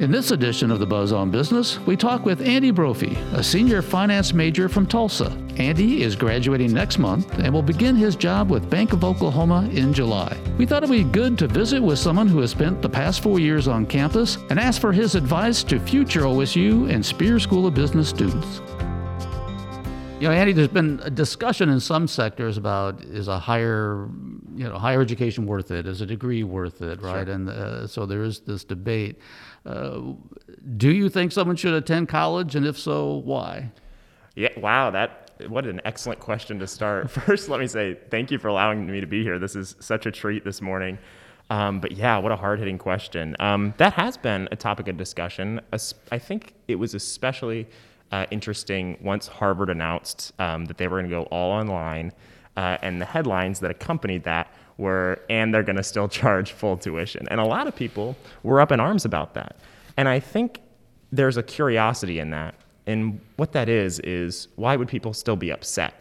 In this edition of the Buzz on Business, we talk with Andy Brophy, a senior finance major from Tulsa. Andy is graduating next month and will begin his job with Bank of Oklahoma in July. We thought it would be good to visit with someone who has spent the past four years on campus and ask for his advice to future OSU and Spears School of Business students. You know, Andy, there's been a discussion in some sectors about is a higher, you know, higher education worth it? Is a degree worth it? Right? Sure. And uh, so there is this debate. Uh, do you think someone should attend college, and if so, why? Yeah, wow, that what an excellent question to start. First, let me say thank you for allowing me to be here. This is such a treat this morning. Um, but yeah, what a hard hitting question. Um, that has been a topic of discussion. I think it was especially uh, interesting once Harvard announced um, that they were going to go all online, uh, and the headlines that accompanied that were, and they're going to still charge full tuition. And a lot of people were up in arms about that. And I think there's a curiosity in that. And what that is, is why would people still be upset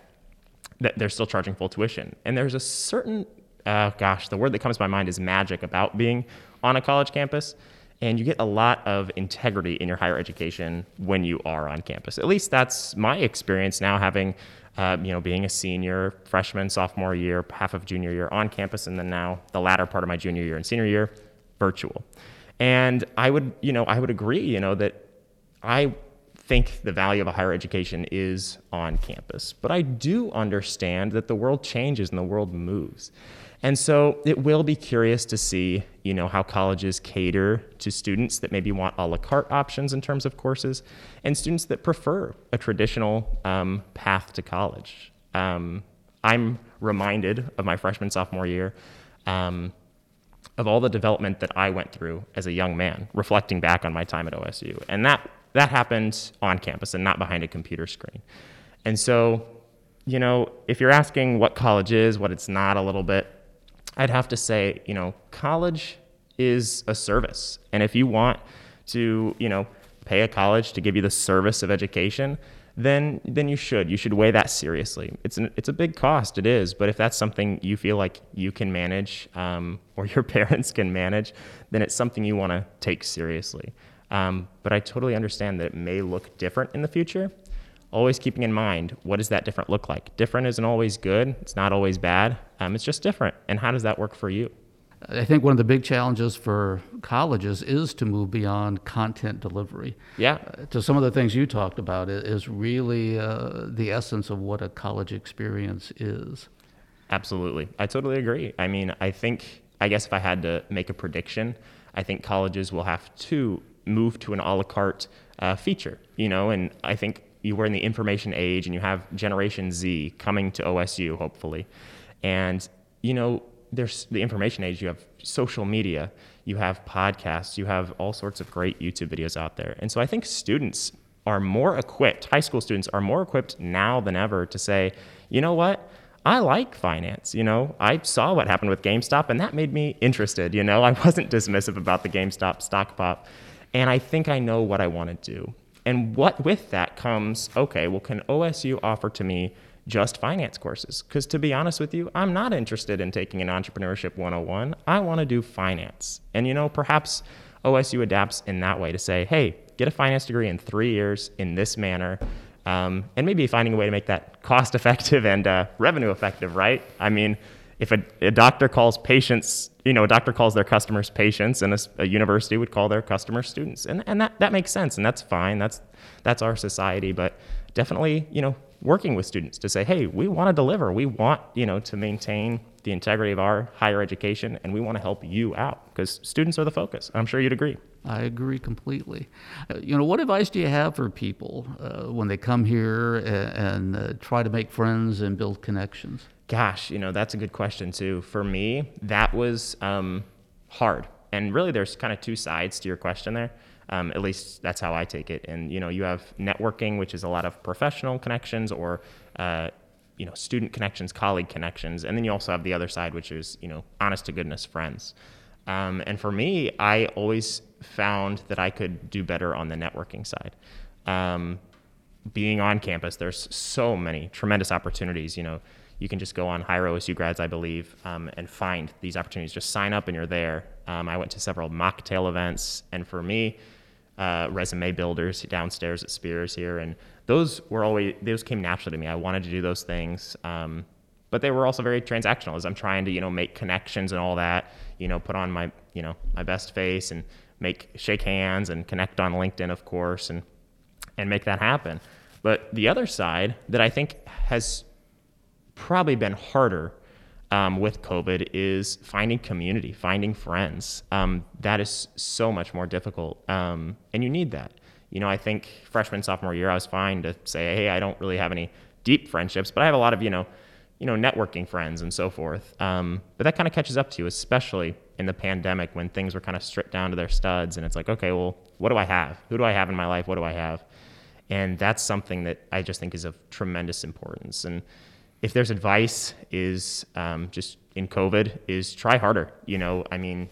that they're still charging full tuition? And there's a certain, uh, gosh, the word that comes to my mind is magic about being on a college campus. And you get a lot of integrity in your higher education when you are on campus. At least that's my experience now, having uh, you know, being a senior, freshman, sophomore year, half of junior year on campus, and then now the latter part of my junior year and senior year, virtual. And I would, you know, I would agree, you know, that I think the value of a higher education is on campus. But I do understand that the world changes and the world moves. And so it will be curious to see, you know, how colleges cater to students that maybe want a la carte options in terms of courses, and students that prefer a traditional um, path to college. Um, I'm reminded of my freshman sophomore year um, of all the development that I went through as a young man, reflecting back on my time at OSU, and that that happened on campus and not behind a computer screen. And so, you know, if you're asking what college is, what it's not, a little bit I'd have to say, you know, college is a service. And if you want to, you know, pay a college to give you the service of education, then then you should. You should weigh that seriously. It's an, it's a big cost. It is. But if that's something you feel like you can manage um, or your parents can manage, then it's something you want to take seriously. Um, but I totally understand that it may look different in the future always keeping in mind what does that different look like different isn't always good it's not always bad um, it's just different and how does that work for you I think one of the big challenges for colleges is to move beyond content delivery. Yeah. Uh, to some of the things you talked about is really uh, the essence of what a college experience is. Absolutely. I totally agree. I mean, I think, I guess if I had to make a prediction, I think colleges will have to move to an a la carte uh, feature, you know, and I think you were in the information age and you have Generation Z coming to OSU, hopefully. And, you know, there's the information age, you have social media, you have podcasts, you have all sorts of great YouTube videos out there. And so I think students are more equipped, high school students are more equipped now than ever to say, you know what? I like finance. You know, I saw what happened with GameStop and that made me interested. You know, I wasn't dismissive about the GameStop stock pop. And I think I know what I want to do. And what with that comes, okay, well, can OSU offer to me just finance courses? Because to be honest with you, I'm not interested in taking an entrepreneurship 101. I want to do finance. And you know, perhaps OSU adapts in that way to say, hey, get a finance degree in three years in this manner. Um, and maybe finding a way to make that cost effective and uh, revenue effective, right? I mean, if a, a, doctor calls patients, you know, a doctor calls their customers patients, and a, a, university would call their customers students, and and that that makes sense, and that's fine. That's that's our society, but definitely, you know, working with students to say, hey, we want to deliver, we want you know to maintain the integrity of our higher education, and we want to help you out because students are the focus. I'm sure you'd agree. I agree completely. Uh, you know, what advice do you have for people uh, when they come here and, and uh, try to make friends and build connections? Gosh, you know, that's a good question too. For me, that was um, hard. And really, there's kind of two sides to your question there. Um, at least that's how I take it. And you know, you have networking, which is a lot of professional connections or uh, you know student connections, colleague connections, and then you also have the other side, which is you know honest to goodness friends. Um, and for me, I always found that I could do better on the networking side. Um, being on campus, there's so many tremendous opportunities. You know, you can just go on Hire OSU Grads, I believe, um, and find these opportunities. Just sign up and you're there. Um, I went to several mocktail events, and for me, uh, resume builders downstairs at Spears here, and those were always those came naturally to me. I wanted to do those things, um, but they were also very transactional. As I'm trying to you know make connections and all that, you know, put on my you know my best face and make shake hands and connect on LinkedIn, of course, and and make that happen. But the other side that I think has probably been harder um, with COVID is finding community, finding friends. Um, that is so much more difficult, um, and you need that. You know, I think freshman sophomore year, I was fine to say, hey, I don't really have any deep friendships, but I have a lot of you know, you know, networking friends and so forth. Um, but that kind of catches up to you, especially in the pandemic when things were kind of stripped down to their studs, and it's like, okay, well, what do I have? Who do I have in my life? What do I have? And that's something that I just think is of tremendous importance. And if there's advice is um, just in COVID is try harder. You know, I mean,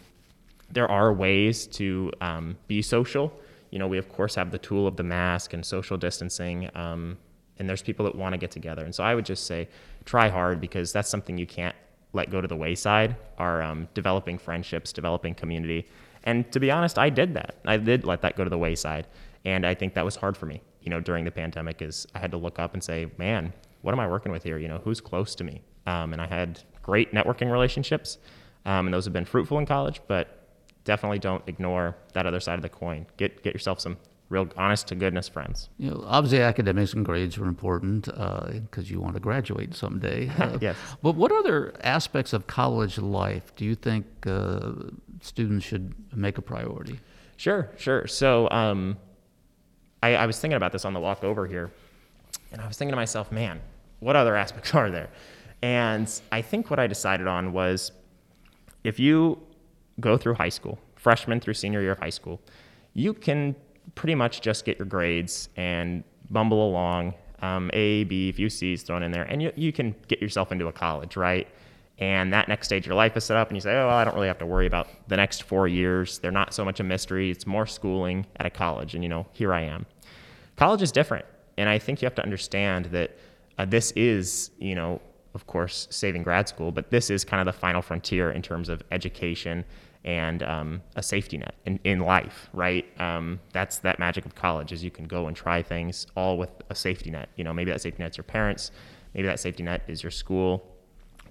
there are ways to um, be social. You know, we of course have the tool of the mask and social distancing, um, and there's people that want to get together. And so I would just say, try hard because that's something you can't let go to the wayside. Are um, developing friendships, developing community, and to be honest, I did that. I did let that go to the wayside, and I think that was hard for me. You know, during the pandemic, is I had to look up and say, man, what am I working with here? You know, who's close to me? Um, and I had great networking relationships, um, and those have been fruitful in college. But definitely don't ignore that other side of the coin. Get get yourself some real honest to goodness friends. You know, obviously academics and grades are important because uh, you want to graduate someday. Uh, yes. But what other aspects of college life do you think uh, students should make a priority? Sure, sure. So um, I, I was thinking about this on the walk over here. And I was thinking to myself, man, what other aspects are there? And I think what I decided on was if you go through high school, freshman through senior year of high school, you can pretty much just get your grades and bumble along. Um, a, B, a few C's thrown in there, and you, you can get yourself into a college, right? And that next stage of your life is set up, and you say, oh, well, I don't really have to worry about the next four years. They're not so much a mystery. It's more schooling at a college, and you know, here I am. College is different. And I think you have to understand that uh, this is, you know, of course, saving grad school, but this is kind of the final frontier in terms of education and um, a safety net in, in life, right? Um, that's that magic of college is you can go and try things all with a safety net. You know, maybe that safety net's your parents, maybe that safety net is your school,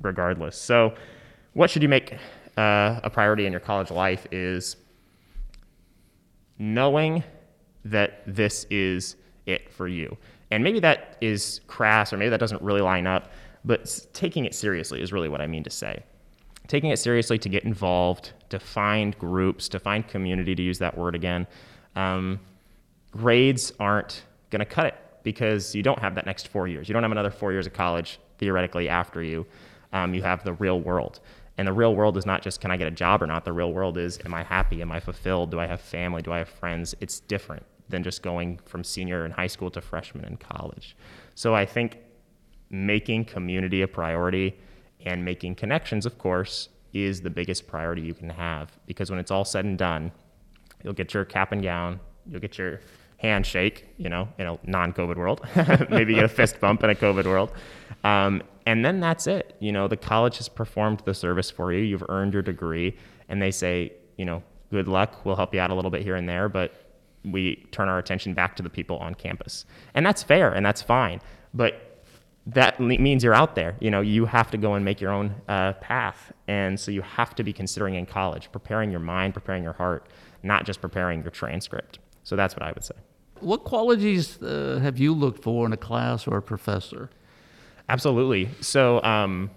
regardless. So, what should you make uh, a priority in your college life is knowing that this is it for you. And maybe that is crass or maybe that doesn't really line up, but taking it seriously is really what I mean to say. Taking it seriously to get involved, to find groups, to find community, to use that word again. Um, grades aren't going to cut it because you don't have that next four years. You don't have another four years of college theoretically after you. Um, you have the real world. And the real world is not just can I get a job or not. The real world is am I happy? Am I fulfilled? Do I have family? Do I have friends? It's different than just going from senior in high school to freshman in college. So I think making community a priority and making connections, of course, is the biggest priority you can have because when it's all said and done, you'll get your cap and gown, you'll get your handshake, you know, in a non-COVID world. Maybe get a fist bump in a COVID world, um, and then that's it. You know, the college has performed the service for you. You've earned your degree, and they say, you know, good luck. We'll help you out a little bit here and there, but we turn our attention back to the people on campus. And that's fair and that's fine. But that means you're out there. You know, you have to go and make your own uh, path. And so you have to be considering in college, preparing your mind, preparing your heart, not just preparing your transcript. So that's what I would say. What qualities uh, have you looked for in a class or a professor? Absolutely. So, um,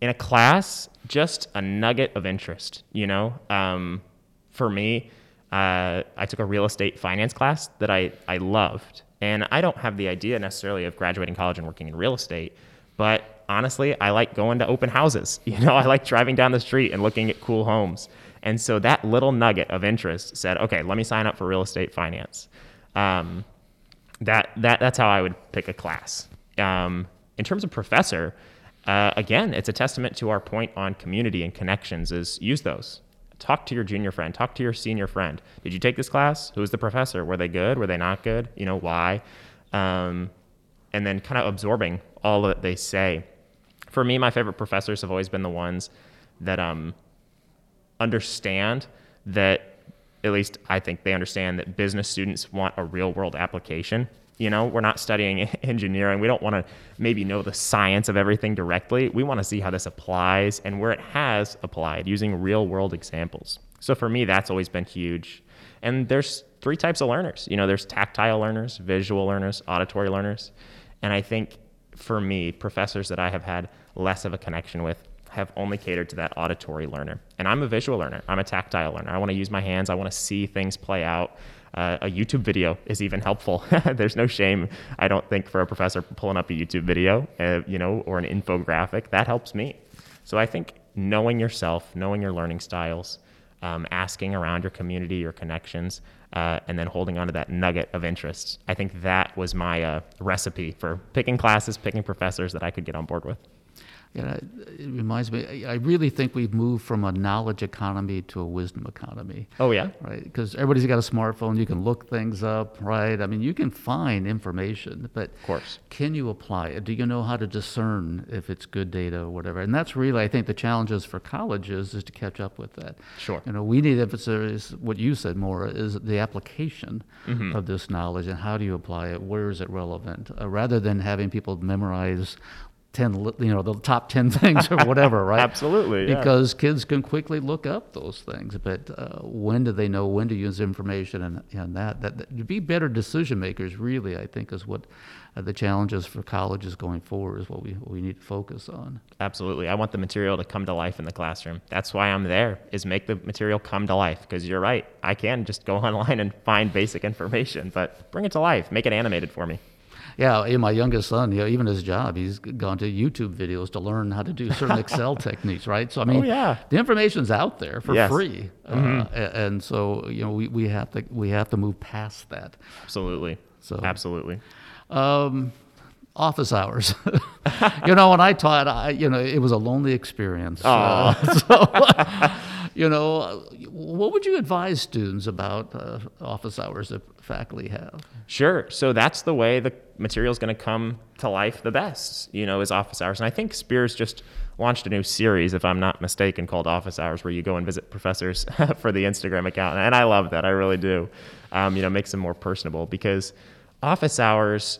in a class, just a nugget of interest, you know? Um, for me, uh, I took a real estate finance class that I, I loved. And I don't have the idea necessarily of graduating college and working in real estate, but honestly, I like going to open houses. You know, I like driving down the street and looking at cool homes. And so that little nugget of interest said, okay, let me sign up for real estate finance. Um, that, that, that's how I would pick a class. Um, in terms of professor, uh, again, it's a testament to our point on community and connections is use those talk to your junior friend, talk to your senior friend. Did you take this class? Who was the professor? Were they good? Were they not good? You know, why? Um, and then kind of absorbing all that they say. For me, my favorite professors have always been the ones that um, understand that at least I think they understand that business students want a real world application. You know, we're not studying engineering. We don't want to maybe know the science of everything directly. We want to see how this applies and where it has applied using real world examples. So for me, that's always been huge. And there's three types of learners. You know, there's tactile learners, visual learners, auditory learners. And I think for me, professors that I have had less of a connection with have only catered to that auditory learner. And I'm a visual learner. I'm a tactile learner. I want to use my hands. I want to see things play out. Uh, a YouTube video is even helpful. There's no shame, I don't think, for a professor pulling up a YouTube video, uh, you know, or an infographic. That helps me. So I think knowing yourself, knowing your learning styles, um, asking around your community, your connections, uh, and then holding on to that nugget of interest. I think that was my uh, recipe for picking classes, picking professors that I could get on board with. Yeah, it reminds me. I really think we've moved from a knowledge economy to a wisdom economy. Oh yeah, right. Because everybody's got a smartphone. You can look things up, right? I mean, you can find information, but of course, can you apply it? Do you know how to discern if it's good data or whatever? And that's really, I think, the challenges for colleges is to catch up with that. Sure. You know, we need to emphasize what you said more is the application mm-hmm. of this knowledge and how do you apply it? Where is it relevant? Uh, rather than having people memorize 10 you know the top 10 things or whatever right? Absolutely yeah. because kids can quickly look up those things but uh, when do they know when to use information and, and that, that, that to be better decision makers really i think is what uh, the challenges for colleges going forward is what we, what we need to focus on. Absolutely. I want the material to come to life in the classroom. That's why i'm there is make the material come to life because you're right. I can just go online and find basic information but bring it to life. Make it animated for me yeah, my youngest son, you know, even his job, he's gone to YouTube videos to learn how to do certain Excel techniques, right? So I mean, oh, yeah. the information's out there for yes. free, uh, mm-hmm. uh, and so you know we, we have to we have to move past that. Absolutely. So absolutely. Um, office hours. you know, when I taught, I, you know, it was a lonely experience. Uh, so, you know, what would you advise students about uh, office hours that faculty have? Sure. So that's the way the material is going to come to life the best, you know, is office hours. And I think Spears just launched a new series, if I'm not mistaken, called Office Hours, where you go and visit professors for the Instagram account. And I love that. I really do. Um, you know, makes them more personable because office hours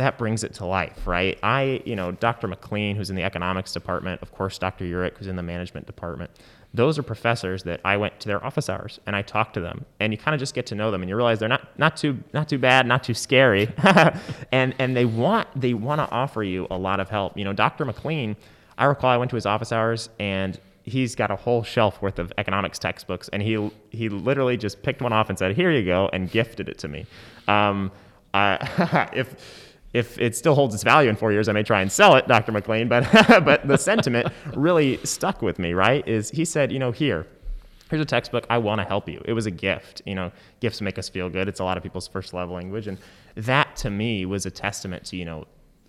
that brings it to life, right? I, you know, Dr. McLean, who's in the economics department, of course, Dr. Urich, who's in the management department those are professors that I went to their office hours and I talked to them and you kind of just get to know them and you realize they're not not too not too bad, not too scary. and and they want they want to offer you a lot of help. You know, Dr. McLean, I recall I went to his office hours and he's got a whole shelf worth of economics textbooks and he he literally just picked one off and said, "Here you go," and gifted it to me. Um, I, if if it still holds its value in four years, I may try and sell it, Dr. McLean. But but the sentiment really stuck with me. Right? Is he said, you know, here, here's a textbook. I want to help you. It was a gift. You know, gifts make us feel good. It's a lot of people's first love language, and that to me was a testament to you know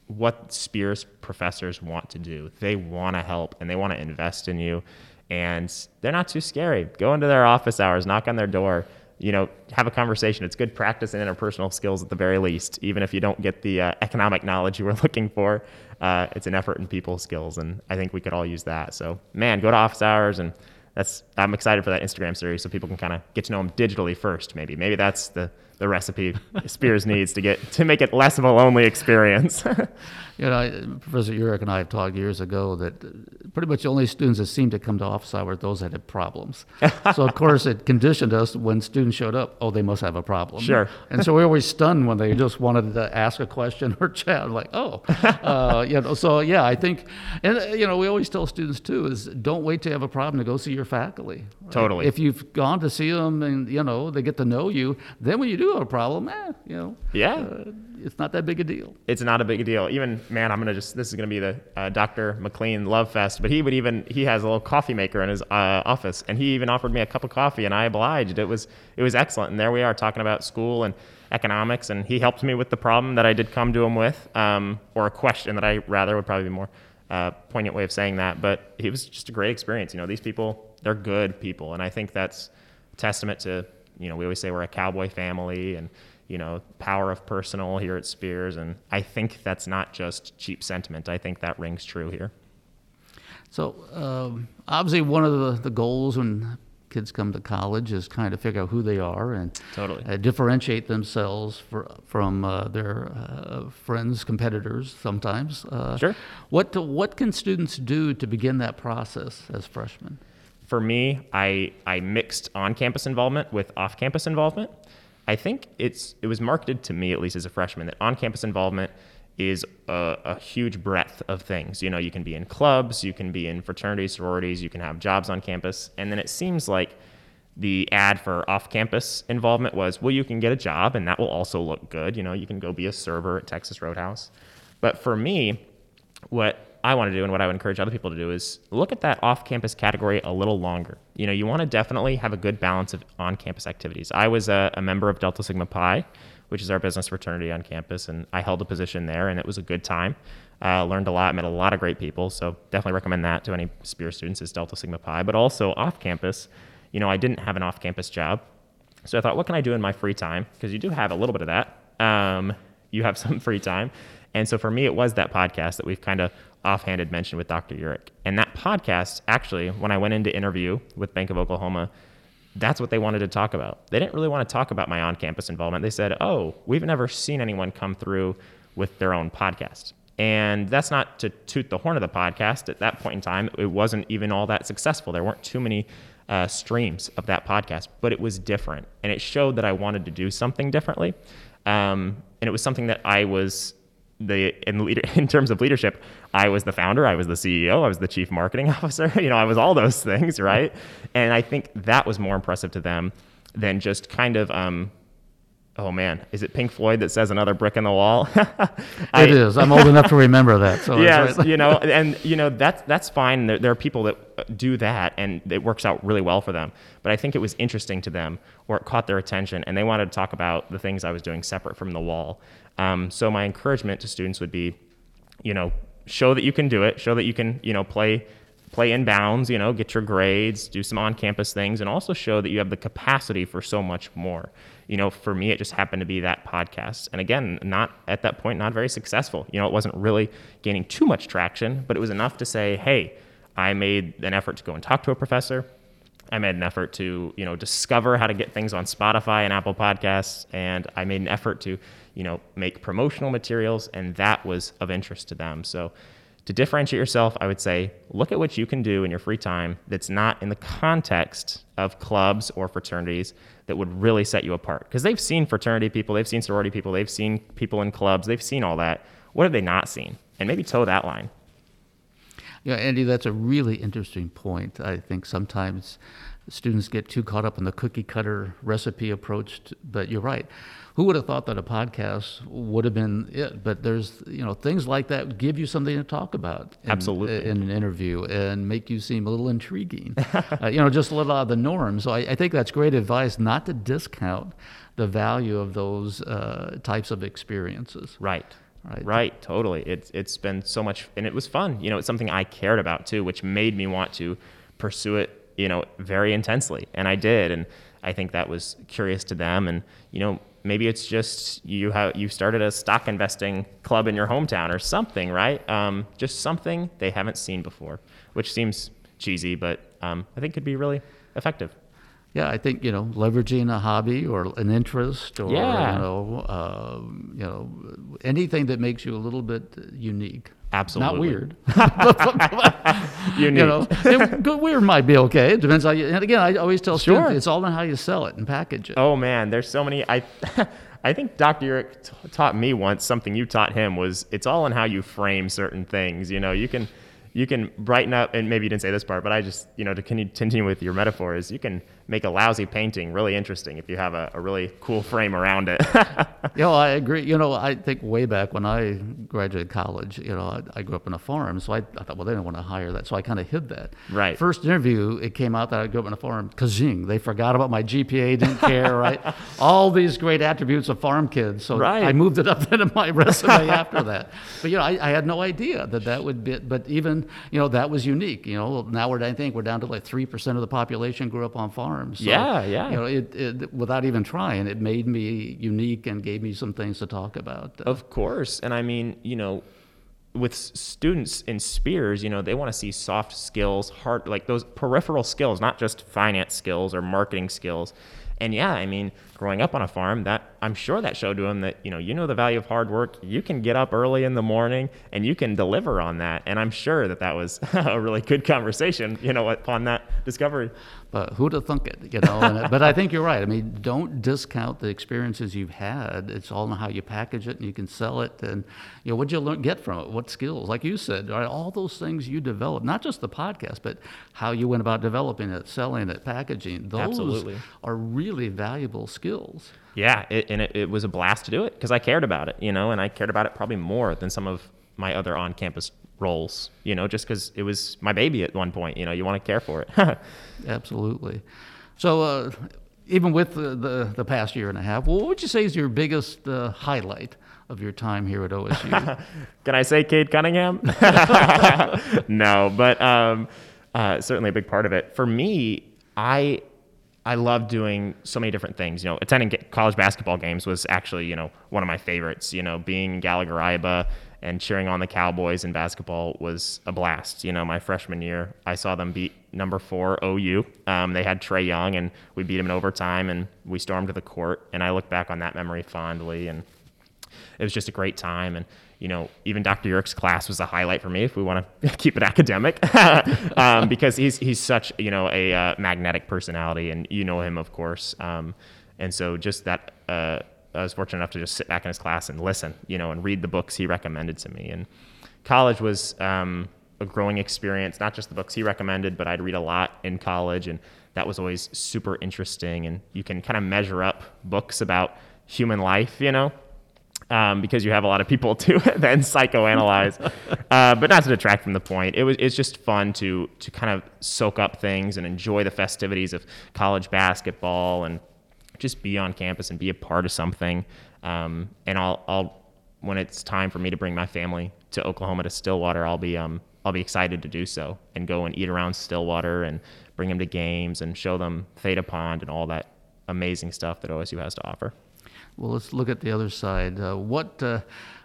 what Spears professors want to do. They want to help and they want to invest in you, and they're not too scary. Go into their office hours, knock on their door you know, have a conversation. It's good practice and interpersonal skills at the very least, even if you don't get the uh, economic knowledge you were looking for. Uh, it's an effort in people skills, and I think we could all use that. So, man, go to office hours, and that's I'm excited for that Instagram series so people can kind of get to know them digitally first. Maybe, maybe that's the the recipe Spears needs to get to make it less of a lonely experience. you know, Professor Urich and I have talked years ago that pretty much the only students that seemed to come to office hours those that had problems. so of course it conditioned us when students showed up. Oh, they must have a problem. Sure. And so we were always stunned when they just wanted to ask a question or chat. Like, oh, uh, you know. So yeah, I think, and uh, you know, we always tell students too is don't wait to have a problem to go see your faculty. Right? Totally. If you've gone to see them and you know they get to know you, then when you do have a problem, eh, you know, yeah, uh, it's not that big a deal. It's not a big deal. Even man, I'm gonna just this is gonna be the uh, Dr. McLean Love Fest, but he would even he has a little coffee maker in his uh, office, and he even offered me a cup of coffee, and I obliged. It was it was excellent, and there we are talking about school and economics, and he helped me with the problem that I did come to him with, um, or a question that I rather would probably be more uh, poignant way of saying that. But it was just a great experience. You know, these people they're good people, and I think that's testament to you know we always say we're a cowboy family and you know, power of personal here at Spears. And I think that's not just cheap sentiment. I think that rings true here. So, um, obviously, one of the, the goals when kids come to college is kind of figure out who they are and Totally. uh, differentiate themselves for, from uh, their uh, friends, competitors sometimes. Uh, Sure. What, what can students do to begin that process as freshmen? For me, I, I mixed on campus involvement with off campus involvement. I think it's, it was marketed to me, at least as a freshman, that on campus involvement is a, a huge breadth of things. You know, you can be in clubs, you can be in fraternities, sororities, you can have jobs on campus. And then it seems like the ad for off campus involvement was, well, you can get a job and that will also look good. You know, you can go be a server at Texas Roadhouse. But for me, what I want to do and what I would encourage other people to do is look at that off campus category a little longer. You know, you want to definitely have a good balance of on campus activities. I was a, a member of Delta Sigma Pi, which is our business fraternity on campus, and I held a position there, and it was a good time. Uh, learned a lot, met a lot of great people, so definitely recommend that to any Spear students is Delta Sigma Pi. But also off campus, you know, I didn't have an off campus job. So I thought, what can I do in my free time? Because you do have a little bit of that. Um, you have some free time. And so for me, it was that podcast that we've kind of offhanded mention with Dr. Urich. And that podcast, actually, when I went into interview with Bank of Oklahoma, that's what they wanted to talk about. They didn't really want to talk about my on campus involvement. They said, oh, we've never seen anyone come through with their own podcast. And that's not to toot the horn of the podcast. At that point in time, it wasn't even all that successful. There weren't too many uh, streams of that podcast, but it was different. And it showed that I wanted to do something differently. Um, and it was something that I was the in leader in terms of leadership, I was the founder, I was the CEO, I was the chief marketing officer. You know, I was all those things, right? And I think that was more impressive to them than just kind of. Um, Oh man, is it Pink Floyd that says another brick in the wall? I, it is. I'm old enough to remember that. So yes, right. you know, and you know that's that's fine. There, there, are people that do that, and it works out really well for them. But I think it was interesting to them, or it caught their attention, and they wanted to talk about the things I was doing separate from the wall. Um, so my encouragement to students would be, you know, show that you can do it, show that you can, you know, play play in bounds, you know, get your grades, do some on-campus things, and also show that you have the capacity for so much more. You know, for me, it just happened to be that podcast, and again, not at that point, not very successful. You know, it wasn't really gaining too much traction, but it was enough to say, hey, I made an effort to go and talk to a professor. I made an effort to, you know, discover how to get things on Spotify and Apple Podcasts, and I made an effort to, you know, make promotional materials, and that was of interest to them. So, to differentiate yourself, I would say look at what you can do in your free time that's not in the context of clubs or fraternities that would really set you apart. Because they've seen fraternity people, they've seen sorority people, they've seen people in clubs, they've seen all that. What have they not seen? And maybe toe that line. Yeah, Andy, that's a really interesting point. I think sometimes students get too caught up in the cookie cutter recipe approach, to, but you're right. Who would have thought that a podcast would have been it? But there's, you know, things like that give you something to talk about. In, Absolutely. In an interview and make you seem a little intriguing, uh, you know, just a little out of the norm. So I, I, think that's great advice not to discount the value of those uh, types of experiences. Right. Right. Right. Totally. It's it's been so much, and it was fun. You know, it's something I cared about too, which made me want to pursue it. You know, very intensely, and I did, and I think that was curious to them. And you know, maybe it's just you have you started a stock investing club in your hometown or something, right? Um, just something they haven't seen before, which seems cheesy, but um, I think could be really effective. Yeah, I think you know leveraging a hobby or an interest or yeah. you know uh, you know anything that makes you a little bit unique. Absolutely. Not weird. Unique. You know, it, weird might be okay. It depends how you. And again, I always tell Sure. students it's all on how you sell it and package it. Oh man, there's so many. I, I think Dr. Urich t- taught me once something you taught him was it's all in how you frame certain things. You know, you can, you can brighten up, and maybe you didn't say this part, but I just, you know, to continue with your metaphors, you can make a lousy painting really interesting if you have a, a really cool frame around it. You know, I agree. You know, I think way back when I graduated college, you know, I, I grew up in a farm, so I, I thought, well, they don't want to hire that, so I kind of hid that. Right. First interview, it came out that I grew up in a farm. Kazing, they forgot about my GPA, didn't care, right? All these great attributes of farm kids. So Right. I moved it up into my resume after that. But you know, I, I had no idea that that would be. But even you know, that was unique. You know, now we're I think we're down to like three percent of the population grew up on farms. So, Yeah, yeah. You know, it, it without even trying, it made me unique and gave me some things to talk about. Of course. And I mean, you know, with students in Spears, you know, they want to see soft skills, hard, like those peripheral skills, not just finance skills or marketing skills. And yeah, I mean, growing up on a farm, that I'm sure that showed to him that you know you know the value of hard work. You can get up early in the morning and you can deliver on that. And I'm sure that that was a really good conversation, you know, upon that discovery. But who'd have thunk it, you know? And, uh, but I think you're right. I mean, don't discount the experiences you've had. It's all in how you package it and you can sell it. And you know, what'd you learn, get from it? What skills? Like you said, right, all those things you develop, not just the podcast, but how you went about developing it, selling it, packaging. Those Absolutely. are really valuable skills. Yeah, it, and it, it was a blast to do it because I cared about it, you know, and I cared about it probably more than some of my other on-campus roles, you know, just because it was my baby at one point. You know, you want to care for it. Absolutely. So, uh, even with the, the, the, past year and a half, what would you say is your biggest uh, highlight of your time here at OSU? Can I say Cade Cunningham? no, but um, uh, certainly a big part of it. For me, I I love doing so many different things. You know, attending college basketball games was actually, you know, one of my favorites. You know, being in Gallagher Iba and cheering on the Cowboys in basketball was a blast. You know, my freshman year, I saw them beat number four OU. Um, they had Trae Young, and we beat him in overtime, and we stormed to the court. And I look back on that memory fondly, and it was just a great time. And you know, even Dr. Urich's class was a highlight for me if we want to keep it academic, um, because he's he's such you know a uh, magnetic personality, and you know him of course, um, and so just that uh, I was fortunate enough to just sit back in his class and listen, you know, and read the books he recommended to me. And college was um, a growing experience, not just the books he recommended, but I'd read a lot in college, and that was always super interesting. And you can kind of measure up books about human life, you know, um, because you have a lot of people to then psychoanalyze. uh, but not to detract from the point, it was it's just fun to to kind of soak up things and enjoy the festivities of college basketball and just be on campus and be a part of something. Um, and I'll I'll when it's time for me to bring my family to Oklahoma to Stillwater, I'll be um I'll be excited to do so and go and eat around Stillwater and bring them to games and show them Theta Pond and all that amazing stuff that OSU has to offer. Well, let's look at the other side. Uh, what uh,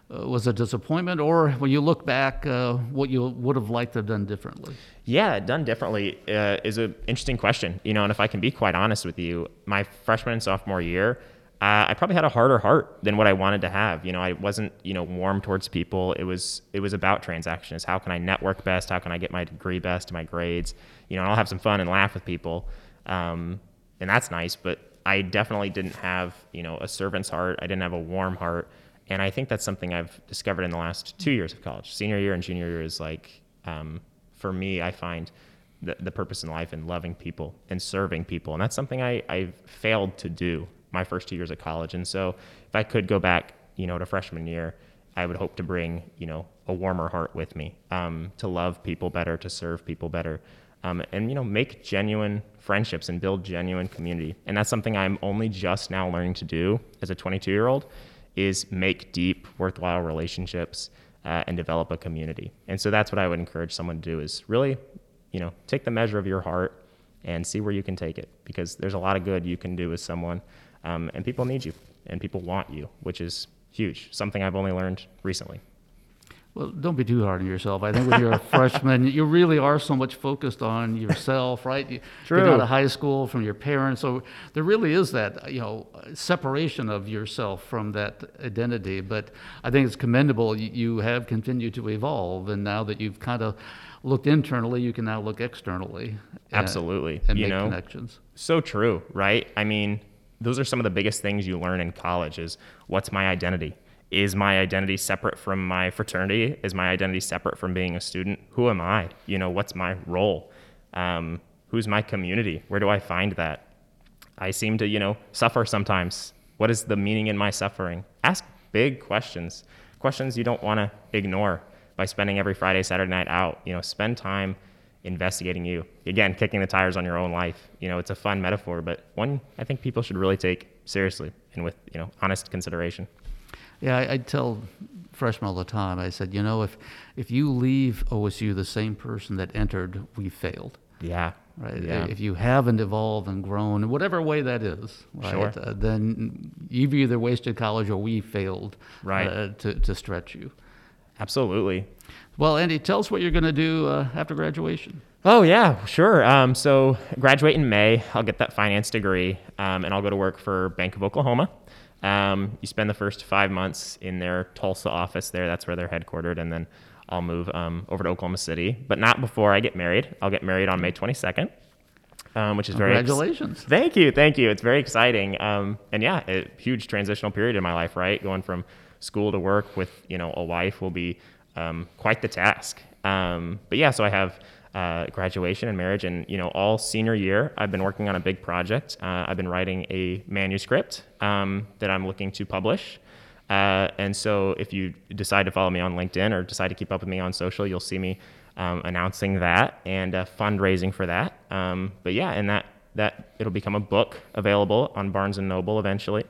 uh, was a disappointment, or when you look back, uh, what you would have liked to have done differently? Yeah, done differently uh, is an interesting question. You know, and if I can be quite honest with you, my freshman and sophomore year, uh, I probably had a harder heart than what I wanted to have. You know, I wasn't, you know, warm towards people. It was, it was about transactions. How can I network best? How can I get my degree best, my grades? You know, I'll have some fun and laugh with people, um, and that's nice. But I definitely didn't have, you know, a servant's heart. I didn't have a warm heart. And I think that's something I've discovered in the last two years of college. Senior year and junior year is like, um, for me, I find the, the purpose in life in loving people and serving people. And that's something I, I failed to do my first two years of college. And so if I could go back, you know, to freshman year, I would hope to bring, you know, a warmer heart with me, um, to love people better, to serve people better, um, and you know make genuine friendships and build genuine community and that's something i'm only just now learning to do as a 22 year old is make deep worthwhile relationships uh, and develop a community. And so that's what i would encourage someone to do is really you know take the measure of your heart and see where you can take it because there's a lot of good you can do with someone um, and people need you and people want you which is huge something i've only learned recently well, don't be too hard on yourself. I think when you're a freshman, you really are so much focused on yourself, right? You True. get out of high school from your parents, so there really is that you know separation of yourself from that identity. But I think it's commendable. You have continued to evolve, and now that you've kind of looked internally, you can now look externally. Absolutely, and, and you make know, connections. So true, right? I mean, those are some of the biggest things you learn in college. Is what's my identity? Is my identity separate from my fraternity? Is my identity separate from being a student? Who am I? You know, what's my role? Um, who's my community? Where do I find that? I seem to, you know, suffer sometimes. What is the meaning in my suffering? Ask big questions, questions you don't want to ignore by spending every Friday, Saturday night out. You know, spend time investigating you. Again, kicking the tires on your own life. You know, it's a fun metaphor, but one I think people should really take seriously and with, you know, honest consideration. Yeah, I, I tell freshmen all the time. I said, you know, if if you leave OSU the same person that entered, we failed. Yeah. Right. Yeah. If you haven't evolved and grown, in whatever way that is, right, Sure. uh, then you've either wasted college or we failed Right. uh, to, to stretch you. Absolutely. Well, Andy, tell us what you're going to do uh, after graduation. Oh yeah, sure. Um, so graduate in May. I'll get that finance degree, um, and I'll go to work for Bank of Oklahoma. Um, you spend the first five months in their Tulsa office there. That's where they're headquartered, and then I'll move um, over to Oklahoma City, but not before I get married. I'll get married on May 22nd, um, which is very ex- Congratulations. thank you, thank you. It's very exciting, um, and yeah, a huge transitional period in my life. Right, going from school to work with you know a wife will be um, quite the task. Um, but yeah, so I have uh, graduation and marriage, and you know all senior year I've been working on a big project. Uh, I've been writing a manuscript um, that I'm looking to publish. Uh, and so if you decide to follow me on LinkedIn or decide to keep up with me on social, you'll see me um, announcing that and uh, fundraising for that. Um, but yeah, and that that it'll become a book available on Barnes and Noble eventually,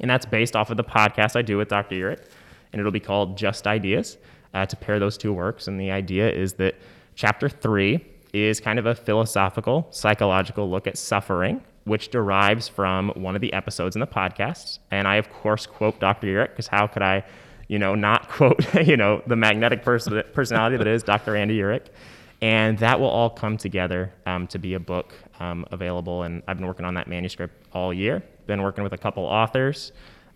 and that's based off of the podcast I do with Dr. Urich, and it'll be called Just Ideas uh, to pair those two works. And the idea is that chapter three is kind of a philosophical, psychological look at suffering, which derives from one of the episodes in the podcast. And I, of course, quote Dr. Urich because how could I, you know, not quote, you know, the magnetic person- personality that is Dr. Andy Urich. And that will all come together um, to be a book um, available. And I've been working on that manuscript all year. Been working with a couple authors,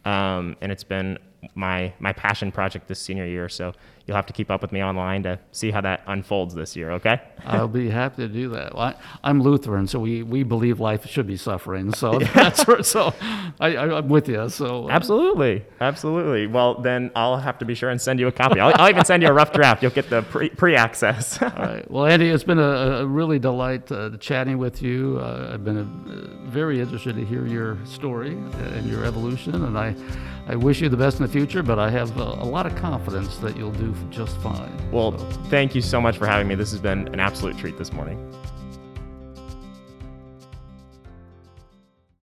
um, and it's been my my passion project this senior year. So you'll have to keep up with me online to see how that unfolds this year. Okay? I'll be happy to do that. Well, I, I'm Lutheran, so we, we believe life should be suffering. So that's where, so I, I, I'm with you. So Absolutely, absolutely. Well, then I'll have to be sure and send you a copy. I'll, I'll even send you a rough draft. You'll get the pre pre access. All right. Well, Andy, it's been a, a really delight uh, chatting with you. Uh, I've been uh, very interested to hear your story and your evolution, and I, I wish you the best in the future. But I have a, a lot of confidence that you'll do just fine. well, So- thank you so much for having me. This has been an absolute treat this morning.